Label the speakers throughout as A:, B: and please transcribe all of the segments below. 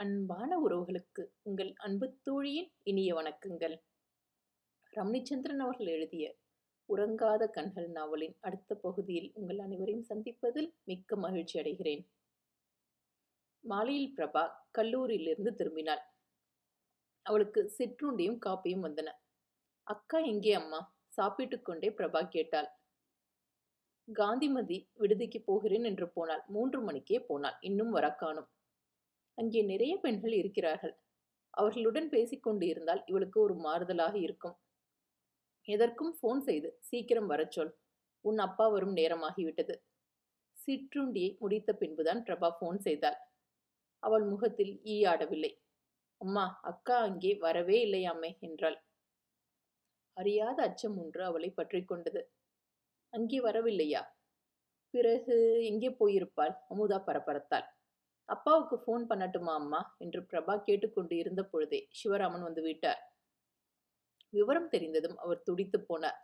A: அன்பான உறவுகளுக்கு உங்கள் அன்பு தோழியின் இனிய வணக்கங்கள். ரமணிச்சந்திரன் அவர்கள் எழுதிய உறங்காத கண்கள் நாவலின் அடுத்த பகுதியில் உங்கள் அனைவரையும் சந்திப்பதில் மிக்க மகிழ்ச்சி அடைகிறேன். மாலையில் பிரபா கல்லூரியிலிருந்து திரும்பினாள். அவளுக்கு சிற்றுண்டியும் காப்பியும் வந்தன. அக்கா எங்கே அம்மா? சாப்பிட்டு கொண்டே பிரபா கேட்டாள். காந்திமதி விடுதிக்கு போகிறேன் என்று போனாள். மூன்று மணிக்கே போனாள். இன்னும் வர காணும். அங்கே நிறைய பெண்கள் இருக்கிறார்கள். அவர்களுடன் பேசிக்கொண்டு இருந்தால் இவளுக்கு ஒரு மாறுதலாக இருக்கும். எதற்கும் ஃபோன் செய்து சீக்கிரம் வரச் சொல். உன் அப்பா வரும் நேரமாகிவிட்டது. சிற்றுண்டியை முடித்த பின்புதான் பிரபா ஃபோன் செய்தாள். அவள் முகத்தில் ஈ ஆடவில்லை. அம்மா அக்கா அங்கே வரவே இல்லையாமே என்றாள். அறியாத அச்சம் ஒன்று அவளை பற்றி கொண்டது. அங்கே வரவில்லையா? பிறகு எங்கே போயிருப்பாள்? அமுதா பரபரத்தாள். அப்பாவுக்கு ஃபோன் பண்ணட்டுமா அம்மா? என்று பிரபா கேட்டுக்கொண்டு இருந்த பொழுதே சிவராமன் வந்து விட்டார். விவரம் தெரிந்ததும் அவர் துடித்து போனார்.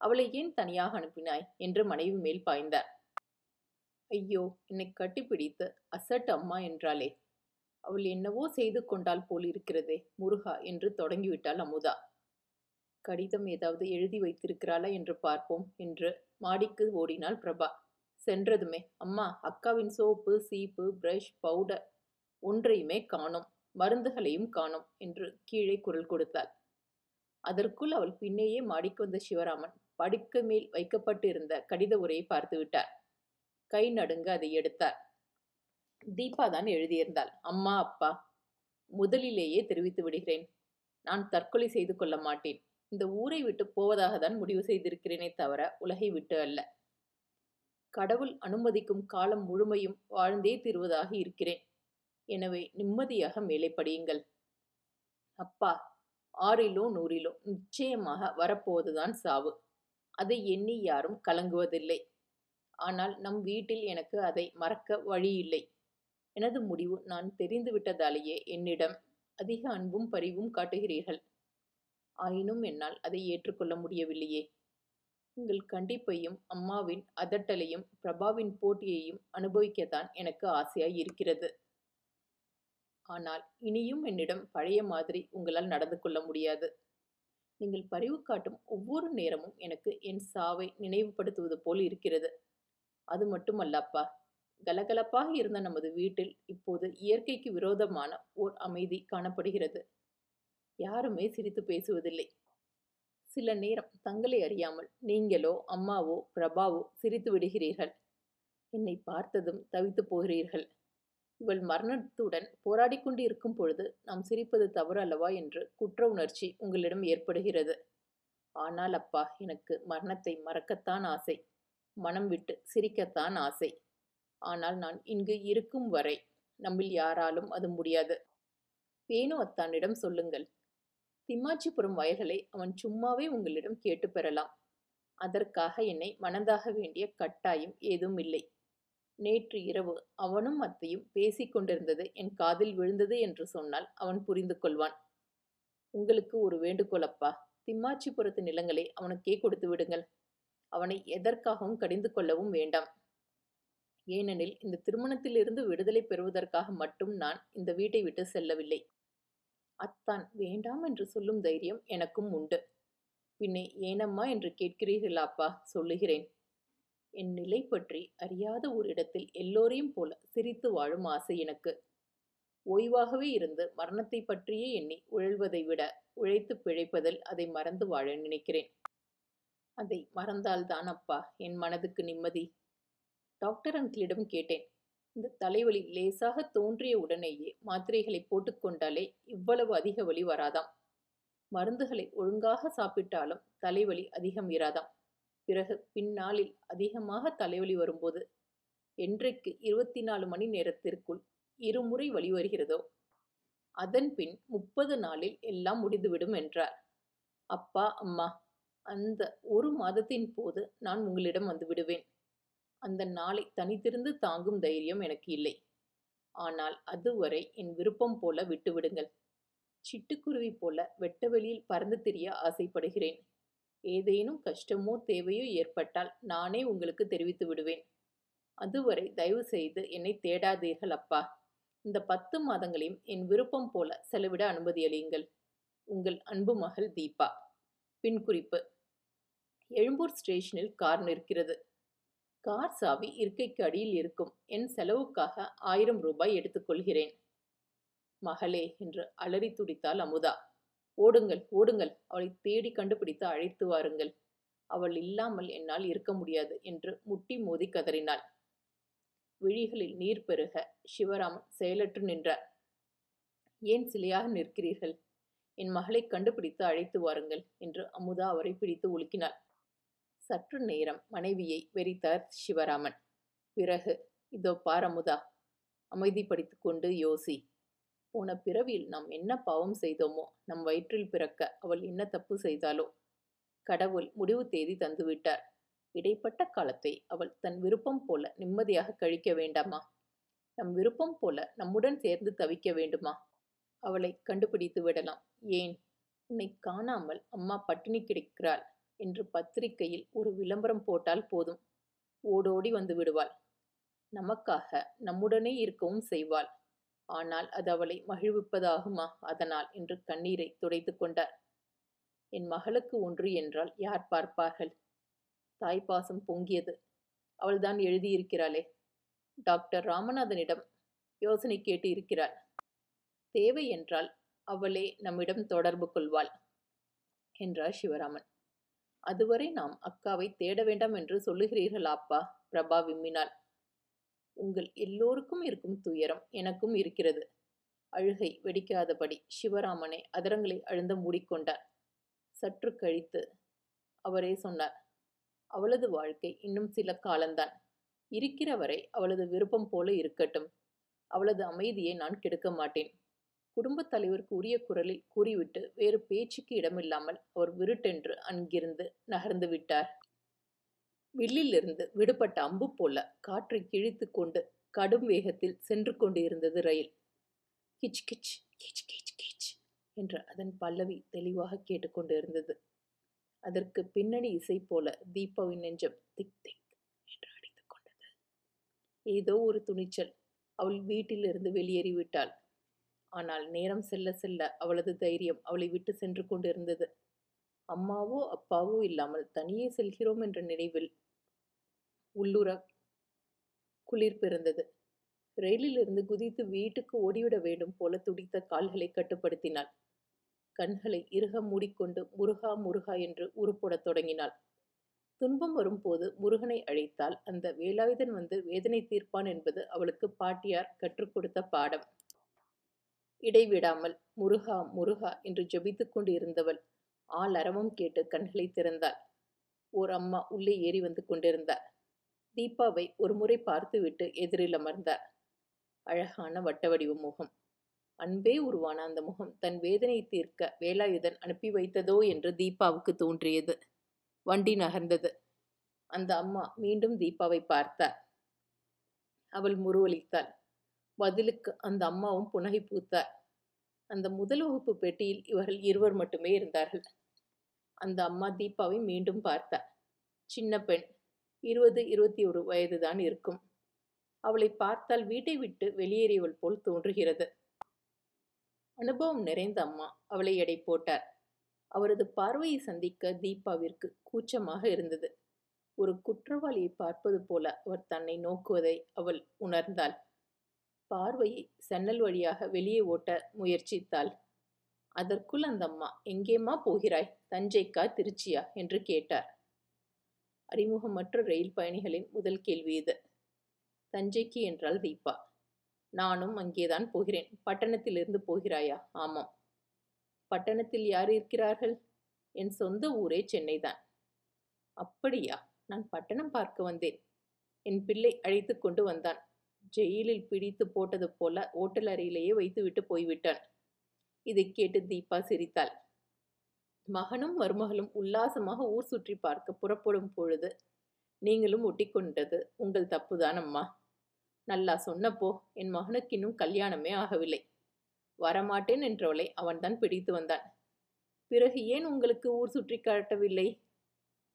A: அவளை ஏன் தனியாக அனுப்பினாய்? என்று மனைவி மேல் பாய்ந்தார். ஐயோ என்னை கட்டிப்பிடித்து அசட் அம்மா என்றாளே. அவள் என்னவோ செய்து கொண்டால் போல் இருக்கிறதே முருகா என்று தொடங்கிவிட்டாள் அமுதா. கடிதம் ஏதாவது எழுதி வைத்திருக்கிறாளா என்று பார்ப்போம் என்று மாடிக்கு ஓடினாள் பிரபா. சென்றதுமே. அம்மா அக்காவின் சோப்பு சீப்பு பிரஷ் பவுடர் ஒன்றையுமே காணோம். மருந்துகளையும் காணோம் என்று கீழே குரல் கொடுத்தாள். அதற்குள் அவள் பின்னேயே மாடிக்கு வந்த சிவராமன் படுக்க மேல் வைக்கப்பட்டிருந்த கடித உரையை பார்த்து விட்டார். கை நடுங்க அதை எடுத்தார். தீபா தான் எழுதியிருந்தாள். அம்மா அப்பா முதலிலேயே தெரிவித்து விடுகிறேன். நான் தற்கொலை செய்து கொள்ள மாட்டேன். இந்த ஊரை விட்டு போவதாக தான் முடிவு செய்திருக்கிறேனே தவிர உலகை விட்டு அல்ல. கடவுள் அனுமதிக்கும் காலம் முழுமையும் வாழ்ந்தே தீர்வதாக இருக்கிறேன். எனவே நிம்மதியாக மேலே படியுங்கள். அப்பா ஆறிலோ நூறிலோ நிச்சயமாக வரப்போவதுதான் சாவு. அதை எண்ணி யாரும் கலங்குவதில்லை. ஆனால் நம் வீட்டில் எனக்கு அதை மறக்க வழியில்லை. எனது முடிவு நான் தெரிந்துவிட்டதாலேயே என்னிடம் அதிக அன்பும் பரிவும் காட்டுகிறீர்கள். ஆயினும் என்னால் அதை ஏற்றுக்கொள்ள முடியவில்லையே. உங்கள் கண்டிப்பையும் அம்மாவின் அதட்டலையும் பிரபாவின் போட்டியையும் அனுபவிக்கத்தான் எனக்கு ஆசையாய் இருக்கிறது. ஆனால் இனியும் என்னிடம் பழைய மாதிரி உங்களால் நடந்து கொள்ள முடியாது. நீங்கள் பரிவு காட்டும் ஒவ்வொரு நேரமும் எனக்கு என் சாவை நினைவுபடுத்துவது போல் இருக்கிறது. அது மட்டுமல்லப்பா கலகலப்பாக இருந்த நமது வீட்டில் இப்போது இயற்கைக்கு விரோதமான ஓர் அமைதி காணப்படுகிறது. யாருமே சிரித்து பேசுவதில்லை. சில நேரம் தங்களை அறியாமல் நீங்களோ அம்மாவோ பிரபாவோ சிரித்து விடுகிறீர்கள். என்னை பார்த்ததும் தவித்து போகிறீர்கள். இவள் மரணத்துடன் போராடி கொண்டு இருக்கும் பொழுது நாம் சிரிப்பது தவறு அல்லவா என்று குற்ற உணர்ச்சி உங்களிடம் ஏற்படுகிறது. ஆனால் அப்பா எனக்கு மரணத்தை மறக்கத்தான் ஆசை. மனம் விட்டு சிரிக்கத்தான் ஆசை. ஆனால் நான் இங்கு இருக்கும் வரை நம்மில் யாராலும் அது முடியாது. வேணு அத்தானிடம் சொல்லுங்கள். திம்மாச்சிபுரம் வயல்களை அவன் சும்மாவே உங்களிடம் கேட்டு பெறலாம். அதற்காக என்னை மனதாக வேண்டிய கட்டாயம் ஏதும் இல்லை. நேற்று இரவு அவனும் அத்தையும் பேசிக் கொண்டிருந்தது என் காதில் விழுந்தது என்று சொன்னால் அவன் புரிந்து கொள்வான். உங்களுக்கு ஒரு வேண்டுகோளப்பா திம்மாச்சிபுரத்து நிலங்களை அவனுக்கே கொடுத்து விடுங்கள். அவனை எதற்காகவும் கடிந்து கொள்ளவும் வேண்டாம். ஏனெனில் இந்த திருமணத்திலிருந்து விடுதலை பெறுவதற்காக மட்டும் நான் இந்த வீட்டை விட்டு செல்லவில்லை. அத்தான் வேண்டாம் என்று சொல்லும் தைரியம் எனக்கும் உண்டு. பின்னே ஏனம்மா என்று கேட்கிறீர்களாப்பா சொல்லுகிறேன். என் நிலை பற்றி அறியாத ஒரு இடத்தில் எல்லோரையும் போல சிரித்து வாழும் ஆசை எனக்கு. ஓய்வாகவே இருந்து மரணத்தை பற்றியே எண்ணி உழல்வதை விட உழைத்து பிழைப்பதில் அதை மறந்து வாழ நினைக்கிறேன். அதை மறந்தால்தான் அப்பா என் மனதுக்கு நிம்மதி. டாக்டர் அங்கிளிடம் கேட்டேன். இந்த தலைவலி லேசாக தோன்றிய உடனேயே மாத்திரைகளை போட்டுக்கொண்டாலே இவ்வளவு அதிக வலி வராதாம். மருந்துகளை ஒழுங்காக சாப்பிட்டாலும் தலைவலி அதிகம் இராதாம் பிறகு பின்னாளில் அதிகமாக தலைவலி வரும்போது என்றைக்கு இருபத்தி நாலு மணி நேரத்திற்குள் இருமுறை வழி வருகிறதோ அதன் பின் முப்பது நாளில் எல்லாம் முடிந்துவிடும் என்றார். அப்பா அம்மா அந்த ஒரு மாதத்தின் போது நான் உங்களிடம் வந்து விடுவேன். அந்த நாளை தனித்திருந்து தாங்கும் தைரியம் எனக்கு இல்லை. ஆனால் அதுவரை என் விருப்பம் போல விட்டுவிடுங்கள். சிட்டுக்குருவி போல வெட்ட வெளியில் பறந்து திரிய ஆசைப்படுகிறேன். ஏதேனும் கஷ்டமோ தேவையோ ஏற்பட்டால் நானே உங்களுக்கு தெரிவித்து விடுவேன். அதுவரை தயவு செய்து என்னை தேடாதீர்கள் அப்பா. இந்த பத்து மாதங்களையும் என் விருப்பம் போல செலவிட அனுமதி அளியுங்கள். உங்கள் அன்பு மகள் தீபா. பின் குறிப்பு. எழும்பூர் ஸ்டேஷனில் கார் நிற்கிறது. கார் சாவி இருக்கைக்கு அடியில் இருக்கும். என் செலவுக்காக ஆயிரம் ரூபாய் எடுத்துக்கொள்கிறேன் மகளே என்று அலறி துடித்தாள் அமுதா. ஓடுங்கள் ஓடுங்கள். அவளை தேடி கண்டுபிடித்து அழைத்து வாருங்கள். அவள் இல்லாமல் என்னால் இருக்க முடியாது என்று முட்டி மோதி கதறினாள். விழிகளில் நீர் பெருக சிவராமன் செயலற்று நின்றார். ஏன் சிலையாக நிற்கிறீர்கள்? என் மகளை கண்டுபிடித்து அழைத்து வாருங்கள் என்று அமுதா அவரை பிடித்து உலுக்கினாள். சற்று நேரம் மனைவியை வெறித்தார் சிவராமன். பிறகு இதோ பாரமுதா அமுதா அமைதிப்படுத்தி கொண்டு யோசி. போன பிறவியில் நாம் என்ன பாவம் செய்தோமோ நம் வயிற்றில் பிறக்க அவள் என்ன தப்பு செய்தாலோ கடவுள் முடிவு தேதி தந்துவிட்டார் இடைப்பட்ட காலத்தை அவள் தன் விருப்பம் போல நிம்மதியாக கழிக்க வேண்டாமா? நம் விருப்பம் போல நம்முடன் சேர்ந்து தவிக்க வேண்டுமா? அவளை கண்டுபிடித்து விடலாம். ஏன்? உன்னை காணாமல் அம்மா பட்டினி கிடக்கிறாள். என்று பத்திரிகையில் ஒரு விளம்பரம் போட்டால் போதும். ஓடோடி வந்து விடுவாள். நமக்காக நம்முடனே இருக்கவும் செய்வாள். ஆனால் அது அவளை மகிழ்விப்பதாகுமா? அதனால் என்று கண்ணீரை துடைத்து கொண்டார். என் மகளுக்கு ஒன்று என்றால் யார் பார்ப்பார்கள்? தாய்ப்பாசம் பொங்கியது. அவள்தான் எழுதியிருக்கிறாளே. டாக்டர் ராமநாதனிடம் யோசனை கேட்டு இருக்கிறாள். தேவை என்றால் அவளே நம்மிடம் தொடர்பு கொள்வாள் என்றார் சிவராமன். அதுவரை நாம் அக்காவை தேட வேண்டாம் என்று சொல்லுகிறீர்கள் அப்பா. பிரபா விம்மினாள் உங்கள் எல்லோருக்கும் இருக்கும் துயரம் எனக்கும் இருக்கிறது. அழுகை வெடிக்காதபடி சிவராமனை அதரங்களை அழுந்த மூடிக்கொண்டார் சற்று கழித்து அவரே சொன்னார் அவளது வாழ்க்கை இன்னும் சில காலம்தான். இருக்கிற வரை அவளது விருப்பம் போல இருக்கட்டும். அவளது அமைதியை நான் கெடுக்க மாட்டேன். குடும்பத் தலைவருக்கு உரிய குரலில் கூறிவிட்டு வேறு பேச்சுக்கு இடமில்லாமல் அவர் விருட்டென்று அங்கிருந்து நகர்ந்து விட்டார். வில்லிலிருந்து விடுபட்ட அம்பு போல காற்றை கிழித்து கொண்டு கடும் வேகத்தில் சென்று கொண்டு இருந்தது ரயில். கிச் கிச் கிச் கிச் கிச் என்று அதன் பல்லவி தெளிவாக கேட்டுக்கொண்டு இருந்தது அதற்கு பின்னணி இசை போல தீபாவின் நெஞ்சம் திக் திக் என்று அடித்துக் கொண்டது. ஏதோ ஒரு துணிச்சல் அவள் வீட்டிலிருந்து வெளியேறிவிட்டாள். ஆனால் நேரம் செல்ல செல்ல அவளது தைரியம் அவளை விட்டு சென்று கொண்டிருந்தது. அம்மாவோ அப்பாவோ இல்லாமல் தனியே செல்கிறோம் என்ற நினைவில் உள்ளுர குளிர் பிறந்தது. ரயிலிலிருந்து குதித்து வீட்டுக்கு ஓடிவிட வேண்டும் போல துடித்த கால்களை கட்டுப்படுத்தினாள். கண்களை இறுக மூடிக்கொண்டு முருகா முருகா என்று உருப்போடத் தொடங்கினாள். துன்பம் வரும்போது முருகனை அழைத்தால் அந்த வேலாயுதன் வந்து வேதனை தீர்ப்பான் என்பது அவளுக்கு பாட்டியார் கற்றுக் கொடுத்த பாடம். இடைவிடாமல் முருகா முருகா என்று ஜபித்துக் கொண்டு இருந்தவள் ஆள் அரவம் கேட்டு கண்களை திறந்தாள். ஓர் அம்மா உள்ளே ஏறி வந்து கொண்டிருந்தார் தீபாவை ஒரு முறை பார்த்துவிட்டு எதிரில் அமர்ந்தார் அழகான வட்ட வடிவ முகம். அன்பே உருவான அந்த முகம் தன் வேதனை தீர்க்க வேலாயுதன் அனுப்பி வைத்ததோ என்று தீபாவுக்கு தோன்றியது. வண்டி நகர்ந்தது. அந்த அம்மா மீண்டும் தீபாவை பார்த்தார் அவள் முருவளித்தாள் பதிலுக்கு அந்த அம்மாவும் புனகை பூத்தார் அந்த முதல் வகுப்பு பெட்டியில் இவர்கள் இருவர் மட்டுமே இருந்தார்கள். அந்த அம்மா தீபாவை மீண்டும் பார்த்தார் சின்ன பெண் இருபது இருபத்தி ஒரு வயதுதான் இருக்கும். அவளை பார்த்தால் வீட்டை விட்டு வெளியேறியவள் போல் தோன்றுகிறது. அனுபவம் நிறைந்த அம்மா அவளை எடை போட்டார். அவரது பார்வையை சந்திக்க தீபாவிற்கு கூச்சமாக இருந்தது. ஒரு குற்றவாளியை பார்ப்பது போல அவர் தன்னை நோக்குவதை அவள் உணர்ந்தாள். பார்வையை சன்னல் வழியாக வெளியே ஓட்ட முயற்சித்தாள். அதற்குள் அந்த அம்மா எங்கேம்மா போகிறாய்? தஞ்சைக்கா திருச்சியா? என்று கேட்டார். அறிமுகமற்ற ரயில் பயணிகளின் முதல் கேள்வி இது. தஞ்சைக்கு என்றால் தீபா நானும் அங்கேதான் போகிறேன். பட்டணத்திலிருந்து போகிறாயா? ஆமாம். பட்டணத்தில் யார் இருக்கிறார்கள்? என் சொந்த ஊரே சென்னைதான். அப்படியா? நான் பட்டணம் பார்க்க வந்தேன். என் பிள்ளை அழைத்து கொண்டு வந்தான். ஜெயிலில் பிடித்து போட்டது போல ஓட்டல் அறையிலேயே வைத்துவிட்டு போய்விட்டான். இதை கேட்டு தீபா சிரித்தாள். மகனும் மருமகளும் உல்லாசமாக ஊர் சுற்றி பார்க்க புறப்படும் பொழுது நீங்களும் ஒட்டிக்கொண்டது உங்கள் தப்புதான் அம்மா நல்லா சொன்னப்போ என் மகனுக்கு இன்னும் கல்யாணமே ஆகவில்லை. வரமாட்டேன் என்றவளை அவன்தான் பிடித்து வந்தான். பிறகு ஏன் உங்களுக்கு ஊர் சுற்றி காட்டவில்லை?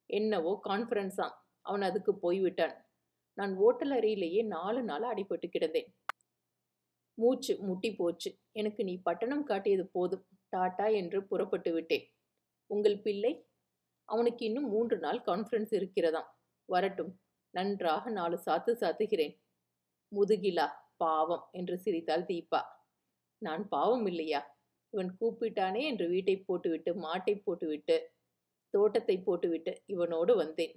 A: என்னவோ கான்ஃபரன்ஸாம். அவன் அதுக்கு போய்விட்டான். நான் ஓட்டல் அறையிலேயே நாலு நாள் அடிபட்டு கிடந்தேன். மூச்சு முட்டி போச்சு. எனக்கு நீ பட்டணம் காட்டியது போதும். டாட்டா என்று புறப்பட்டு விட்டேன். உங்கள் பிள்ளை? அவனுக்கு இன்னும் மூன்று நாள் கான்ஃபரன்ஸ் இருக்கிறதாம். வரட்டும். நன்றாக நாலு சாத்து சாத்துகிறேன். முதுகிலா பாவம் என்று சிரித்தாள் தீபா. நான் பாவம் இல்லையா? இவன் கூப்பிட்டானே என்று வீட்டை போட்டுவிட்டு மாட்டை போட்டுவிட்டு தோட்டத்தை போட்டுவிட்டு இவனோடு வந்தேன்.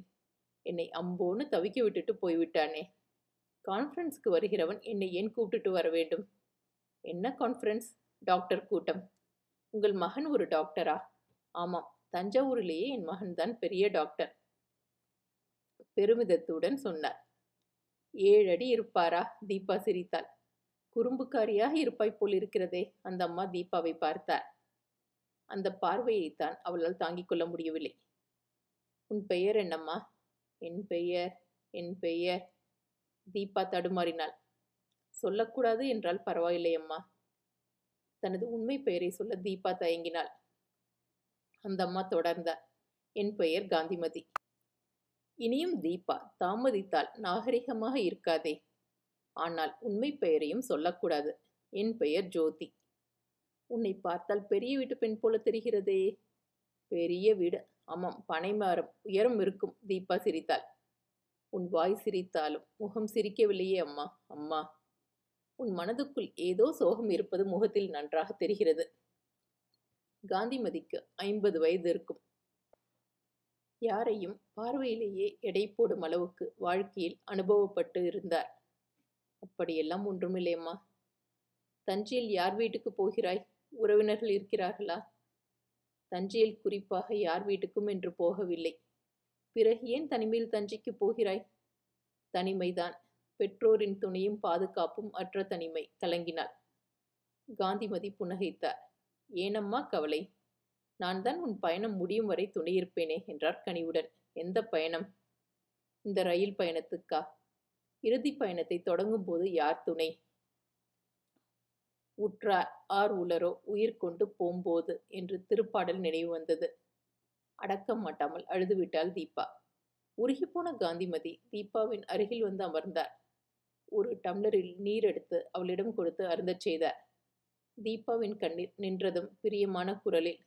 A: என்னை அம்போன்னு தவிக்க விட்டுட்டு போய்விட்டானே. கான்ஃபரன்ஸ்க்கு வருகிறவன் என்னை ஏன் கூப்பிட்டுட்டு வர வேண்டும்? என்ன கான்ஃபரன்ஸ்? டாக்டர் கூட்டம். உங்கள் மகன் ஒரு டாக்டரா? ஆமாம் தஞ்சாவூரிலேயே என் மகன்தான் பெரிய டாக்டர். பெருமிதத்துடன் சொன்னார். ஏழடி இருப்பாரா? தீபா சிரித்தாள். குறும்புக்காரியாக இருப்பாய் போல் இருக்கிறதே அந்த அம்மா தீபாவை பார்த்தார். அந்த பார்வையைத்தான் அவளால் தாங்கிக் கொள்ள முடியவில்லை. உன் பெயர் என்னம்மா? என் பெயர் என் பெயர் தீபா தடுமாறினாள். சொல்லக்கூடாது என்றால் பரவாயில்லை அம்மா. தனது உண்மை பெயரை சொல்ல தீபா தயங்கினாள். அந்த அம்மா தொடர்ந்தார் என் பெயர் காந்திமதி. இனியும் தீபா தாமதித்தால் நாகரிகமாக இருக்காதே. ஆனால் உண்மை பெயரையும் சொல்லக்கூடாது. என் பெயர் ஜோதி. உன்னை பார்த்தால் பெரிய வீட்டு பெண் போல தெரிகிறதே. பெரிய வீடு. ஆமாம் பனைமரம் உயரம் இருக்கும். தீபா சிரித்தாள். உன் வாய் சிரித்தாலும் முகம் சிரிக்கவில்லையே அம்மா அம்மா. உன் மனதுக்குள் ஏதோ சோகம் இருப்பது முகத்தில் நன்றாக தெரிகிறது. காந்திமதிக்கு ஐம்பது வயது இருக்கும். யாரையும் பார்வையிலேயே எடை போடும் அளவுக்கு வாழ்க்கையில் அனுபவப்பட்டு இருந்தார். அப்படியெல்லாம் ஒன்றுமில்லையம்மா. தஞ்சையில் யார் வீட்டுக்கு போகிறாய்? உறவினர்கள் இருக்கிறார்களா? தஞ்சையில் குறிப்பாக யார் வீட்டுக்கும் என்று போகவில்லை. பிறகு ஏன் தனிமையில் தஞ்சைக்கு போகிறாய்? தனிமைதான். பெற்றோரின் துணையும் பாதுகாப்பும் அற்ற தனிமை கலங்கினாள். காந்திமதி புன்னகைத்தார். ஏனம்மா கவலை? நான் தான் உன் பயணம் முடியும் வரை துணையிருப்பேனே என்றார் கனிவுடன். எந்த பயணம்? இந்த ரயில் பயணத்துக்கா? இறுதி பயணத்தை தொடங்கும் போது யார் துணை? உற்றார் ஆர் உலரோ உயிர் கொண்டு போம்போது என்று திருப்பாடல் நினைவு வந்தது. அடக்கம் மாட்டாமல் அழுதுவிட்டாள் தீபா. உருகிப்போன காந்திமதி தீபாவின் அருகில் வந்து அமர்ந்தார். ஒரு டம்ளரில் நீர் எடுத்து அவளிடம் கொடுத்து அருந்தச் செய்தார். தீபாவின் கண்ணீர் நின்றதும் பிரியமான குரலில்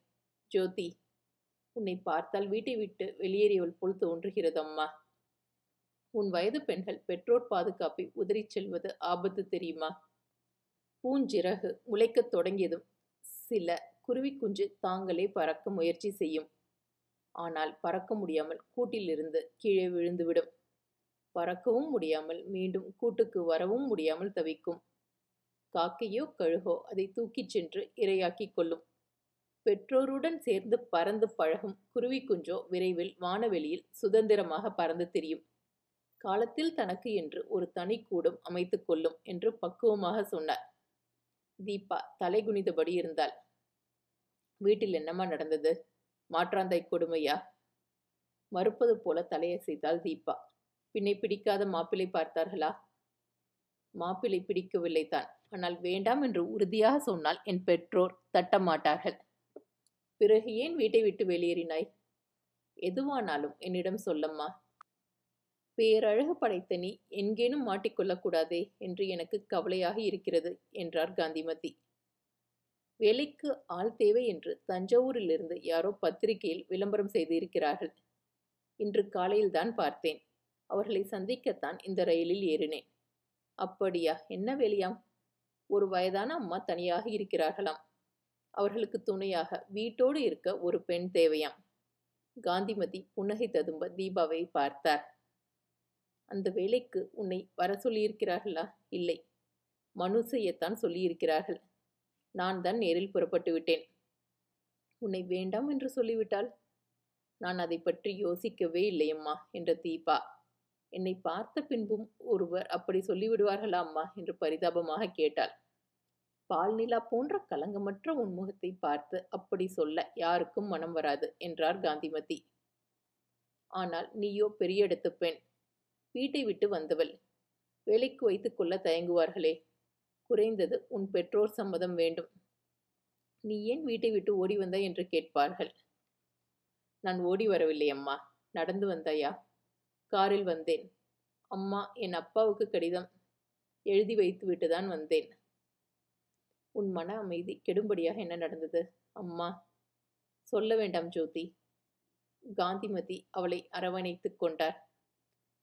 A: ஜோதி உன்னை பார்த்தால் வீட்டை விட்டு வெளியேறியவள் போல் தோன்றுகிறது அம்மா உன் வயது பெண்கள் பெற்றோர் பாதுகாப்பை உதறிச் செல்வது ஆபத்து தெரியுமா? பூஞ்சிறகு முளைக்கத் தொடங்கியதும் சில குருவி குஞ்சு தாங்களே பறக்க முயற்சி செய்யும். ஆனால் பறக்க முடியாமல் கூட்டிலிருந்து கீழே விழுந்துவிடும். பறக்கவும் முடியாமல் மீண்டும் கூட்டுக்கு வரவும் முடியாமல் தவிக்கும். காக்கையோ கழுகோ அதை தூக்கிச் சென்று இரையாக்கிக் கொள்ளும். பெற்றோருடன் சேர்ந்து பறந்து பழகும் குருவி குஞ்சோ விரைவில் வானவெளியில் சுதந்திரமாக பறந்து திரியும். காலத்தில் தனக்கு என்று ஒரு தனி கூடம் அமைத்துக் கொள்ளும் என்று பக்குவமாக சொன்னார். தீபா தலை குனிந்தபடி இருந்தாள். வீட்டில் என்னம்மா நடந்தது? மாற்றாந்தை கொடுமையா? மறுப்பது போல தலையசைத்தாள் தீபா. பின்னை பிடிக்காத மாப்பிள்ளை பார்த்தார்களா? மாப்பிள்ளை பிடிக்கவில்லை தான். ஆனால் வேண்டாம் என்று உறுதியாக சொன்னால் என் பெற்றோர் தட்டமாட்டார்கள். பிறகு ஏன் வீட்டை விட்டு வெளியேறினாய்? எதுவானாலும் என்னிடம் சொல்லம்மா. பேரழகு படைத்த நீ எங்கேனும் மாட்டிக்கொள்ளக்கூடாதே என்று எனக்கு கவலையாக இருக்கிறது என்றார் காந்திமதி. வேலைக்கு ஆள் தேவை என்று தஞ்சாவூரிலிருந்து யாரோ பத்திரிகையில் விளம்பரம் செய்திருக்கிறார்கள். இன்று காலையில் தான் பார்த்தேன். அவர்களை சந்திக்கத்தான் இந்த ரயிலில் ஏறினேன். அப்படியா என்ன வேலையாம்? ஒரு வயதான அம்மா தனியாக இருக்கிறார்களாம். அவர்களுக்கு துணையாக வீட்டோடு இருக்க ஒரு பெண் தேவையாம். காந்திமதி புன்னகை ததும்ப தீபாவை பார்த்தார். அந்த வேலைக்கு உன்னை வர சொல்லியிருக்கிறார்களா? இல்லை. மனு செய்யத்தான் சொல்லியிருக்கிறார்கள். நான் தான் நேரில் புறப்பட்டு விட்டேன். உன்னை வேண்டாம் என்று சொல்லிவிட்டால்? நான் அதை பற்றி யோசிக்கவே இல்லையம்மா என்ற தீபா. என்னை பார்த்த பின்பும் ஒருவர் அப்படி சொல்லிவிடுவார்களா அம்மா? என்று பரிதாபமாக கேட்டாள். பால் நிலா போன்ற கலங்கமற்ற உன்முகத்தை பார்த்து அப்படி சொல்ல யாருக்கும் மனம் வராது என்றார் காந்திமதி. ஆனால் நீயோ பெரிய இடத்து பெண் வீட்டை விட்டு வந்தவள். வேலைக்கு வைத்துக் கொள்ள தயங்குவார்களே. குறைந்தது உன் பெற்றோர் சம்மதம் வேண்டும். நீ ஏன் வீட்டை விட்டு ஓடி வந்தாய் என்று கேட்பார்கள். நான் ஓடி வரவில்லை அம்மா. நடந்து வந்தாயா? காரில் வந்தேன். அம்மா என் அப்பாவுக்கு கடிதம் எழுதி வைத்து விட்டுதான் வந்தேன். உன் மன அமைதி கெடும்படியாக என்ன நடந்தது? அம்மா சொல்ல வேண்டாம் ஜோதி. காந்திமதி அவளை அரவணைத்துக் கொண்டார்.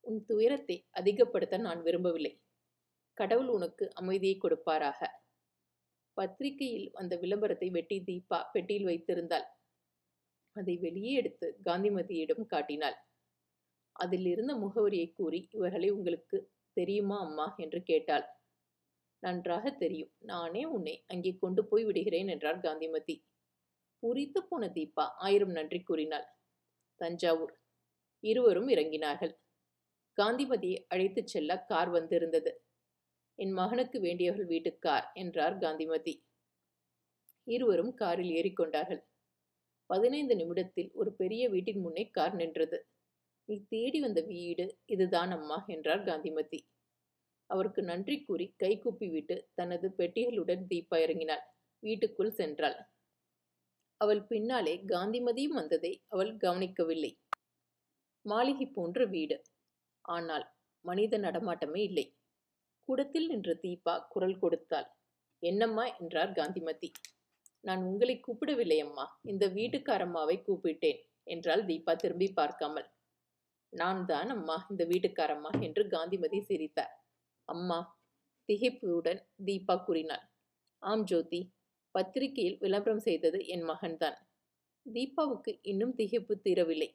A: உன் துயரத்தை அதிகப்படுத்த நான் விரும்பவில்லை. கடவுள் உனக்கு அமைதியை கொடுப்பாராக. பத்திரிகையில் அந்த விளம்பரத்தை வெட்டி தீபா பெட்டியில் வைத்திருந்தாள். அதை வெளியே எடுத்து காந்திமதியிடம் காட்டினாள். அதில் இருந்த முகவரியை கூறி இவர்களை உங்களுக்கு தெரியுமா அம்மா? என்று கேட்டாள். நன்றாக தெரியும். நானே உன்னை அங்கே கொண்டு போய் விடுகிறேன் என்றார் காந்திமதி. புரித்து போன தீபா ஆயிரம் நன்றி கூறினாள். தஞ்சாவூர். இருவரும் இறங்கினார்கள். காந்திமதியை அழைத்துச் செல்ல கார் வந்திருந்தது. என் மகனுக்கு வேண்டியவர்கள் வீட்டு கார் என்றார் காந்திமதி. இருவரும் காரில் ஏறிக்கொண்டார்கள். பதினைந்து நிமிடத்தில் ஒரு பெரிய வீட்டின் முன்னே கார் நின்றது. நீ தேடி வந்த வீடு இதுதான் அம்மா என்றார் காந்திமதி. அவருக்கு நன்றி கூறி கைகூப்பி விட்டு தனது பெட்டிகளுடன் தீபா இறங்கினாள். வீட்டுக்குள் சென்றாள். அவள் பின்னாலே காந்திமதியும் வந்ததை அவள் கவனிக்கவில்லை. மாளிகை போன்ற வீடு. ஆனால் மனித நடமாட்டமே இல்லை. கூடத்தில் நின்ற தீபா குரல் கொடுத்தாள். என்னம்மா? என்றார் காந்திமதி. நான் உங்களை கூப்பிடவில்லை அம்மா. இந்த வீட்டுக்காரம்மாவை கூப்பிட்டேன் என்றால் தீபா திரும்பி பார்க்காமல். நான் தான் அம்மா இந்த வீட்டுக்காரம்மா என்று காந்திமதி சிரித்தார். அம்மா திகைப்புடன் தீபா கூறினாள். ஆம் ஜோதி பத்திரிகையில் விளம்பரம் செய்தது என் மகன்தான். தீபாவுக்கு இன்னும் திகைப்பு தீரவில்லை.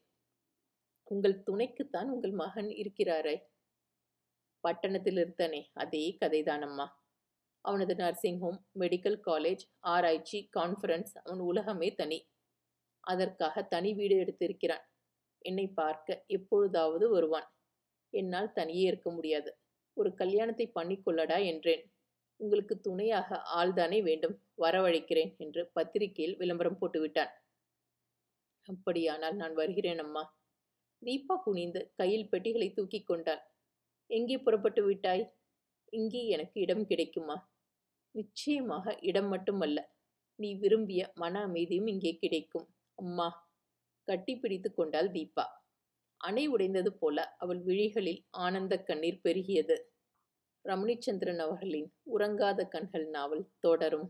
A: உங்கள் துணைக்குத்தான் உங்கள் மகன் இருக்கிறாரே. பட்டணத்தில் இருந்தனே அதே கதைதானம்மா. அவனது நர்சிங் ஹோம் மெடிக்கல் காலேஜ் ஆராய்ச்சி கான்ஃபரன்ஸ் அவன் உலகமே தனி. அதற்காக தனி வீடு எடுத்திருக்கிறான். என்னை பார்க்க எப்பொழுதாவது வருவான். என்னால் தனியே இருக்க முடியாது. ஒரு கல்யாணத்தை பண்ணிக்கொள்ளடா என்றேன். உங்களுக்கு துணையாக ஆள்தானே வேண்டும். வரவழைக்கிறேன் என்று பத்திரிகையில் விளம்பரம் போட்டுவிட்டான். அப்படியானால் நான் வருகிறேன் அம்மா தீபா குனிந்து கையில் பெட்டிகளை தூக்கி கொண்டாள். எங்கே புறப்பட்டு விட்டாய்? இங்கே எனக்கு இடம் கிடைக்குமா? நிச்சயமாக இடம் மட்டுமல்ல. நீ விரும்பிய மன அமைதியும் இங்கே கிடைக்கும். அம்மா. கட்டிப்பிடித்து கொண்டாள் தீபா. அணை உடைந்தது போல அவள் விழிகளில் ஆனந்த கண்ணீர் பெருகியது. ரமணிச்சந்திரன் அவர்களின் உறங்காத கண்கள் நாவல் தொடரும்.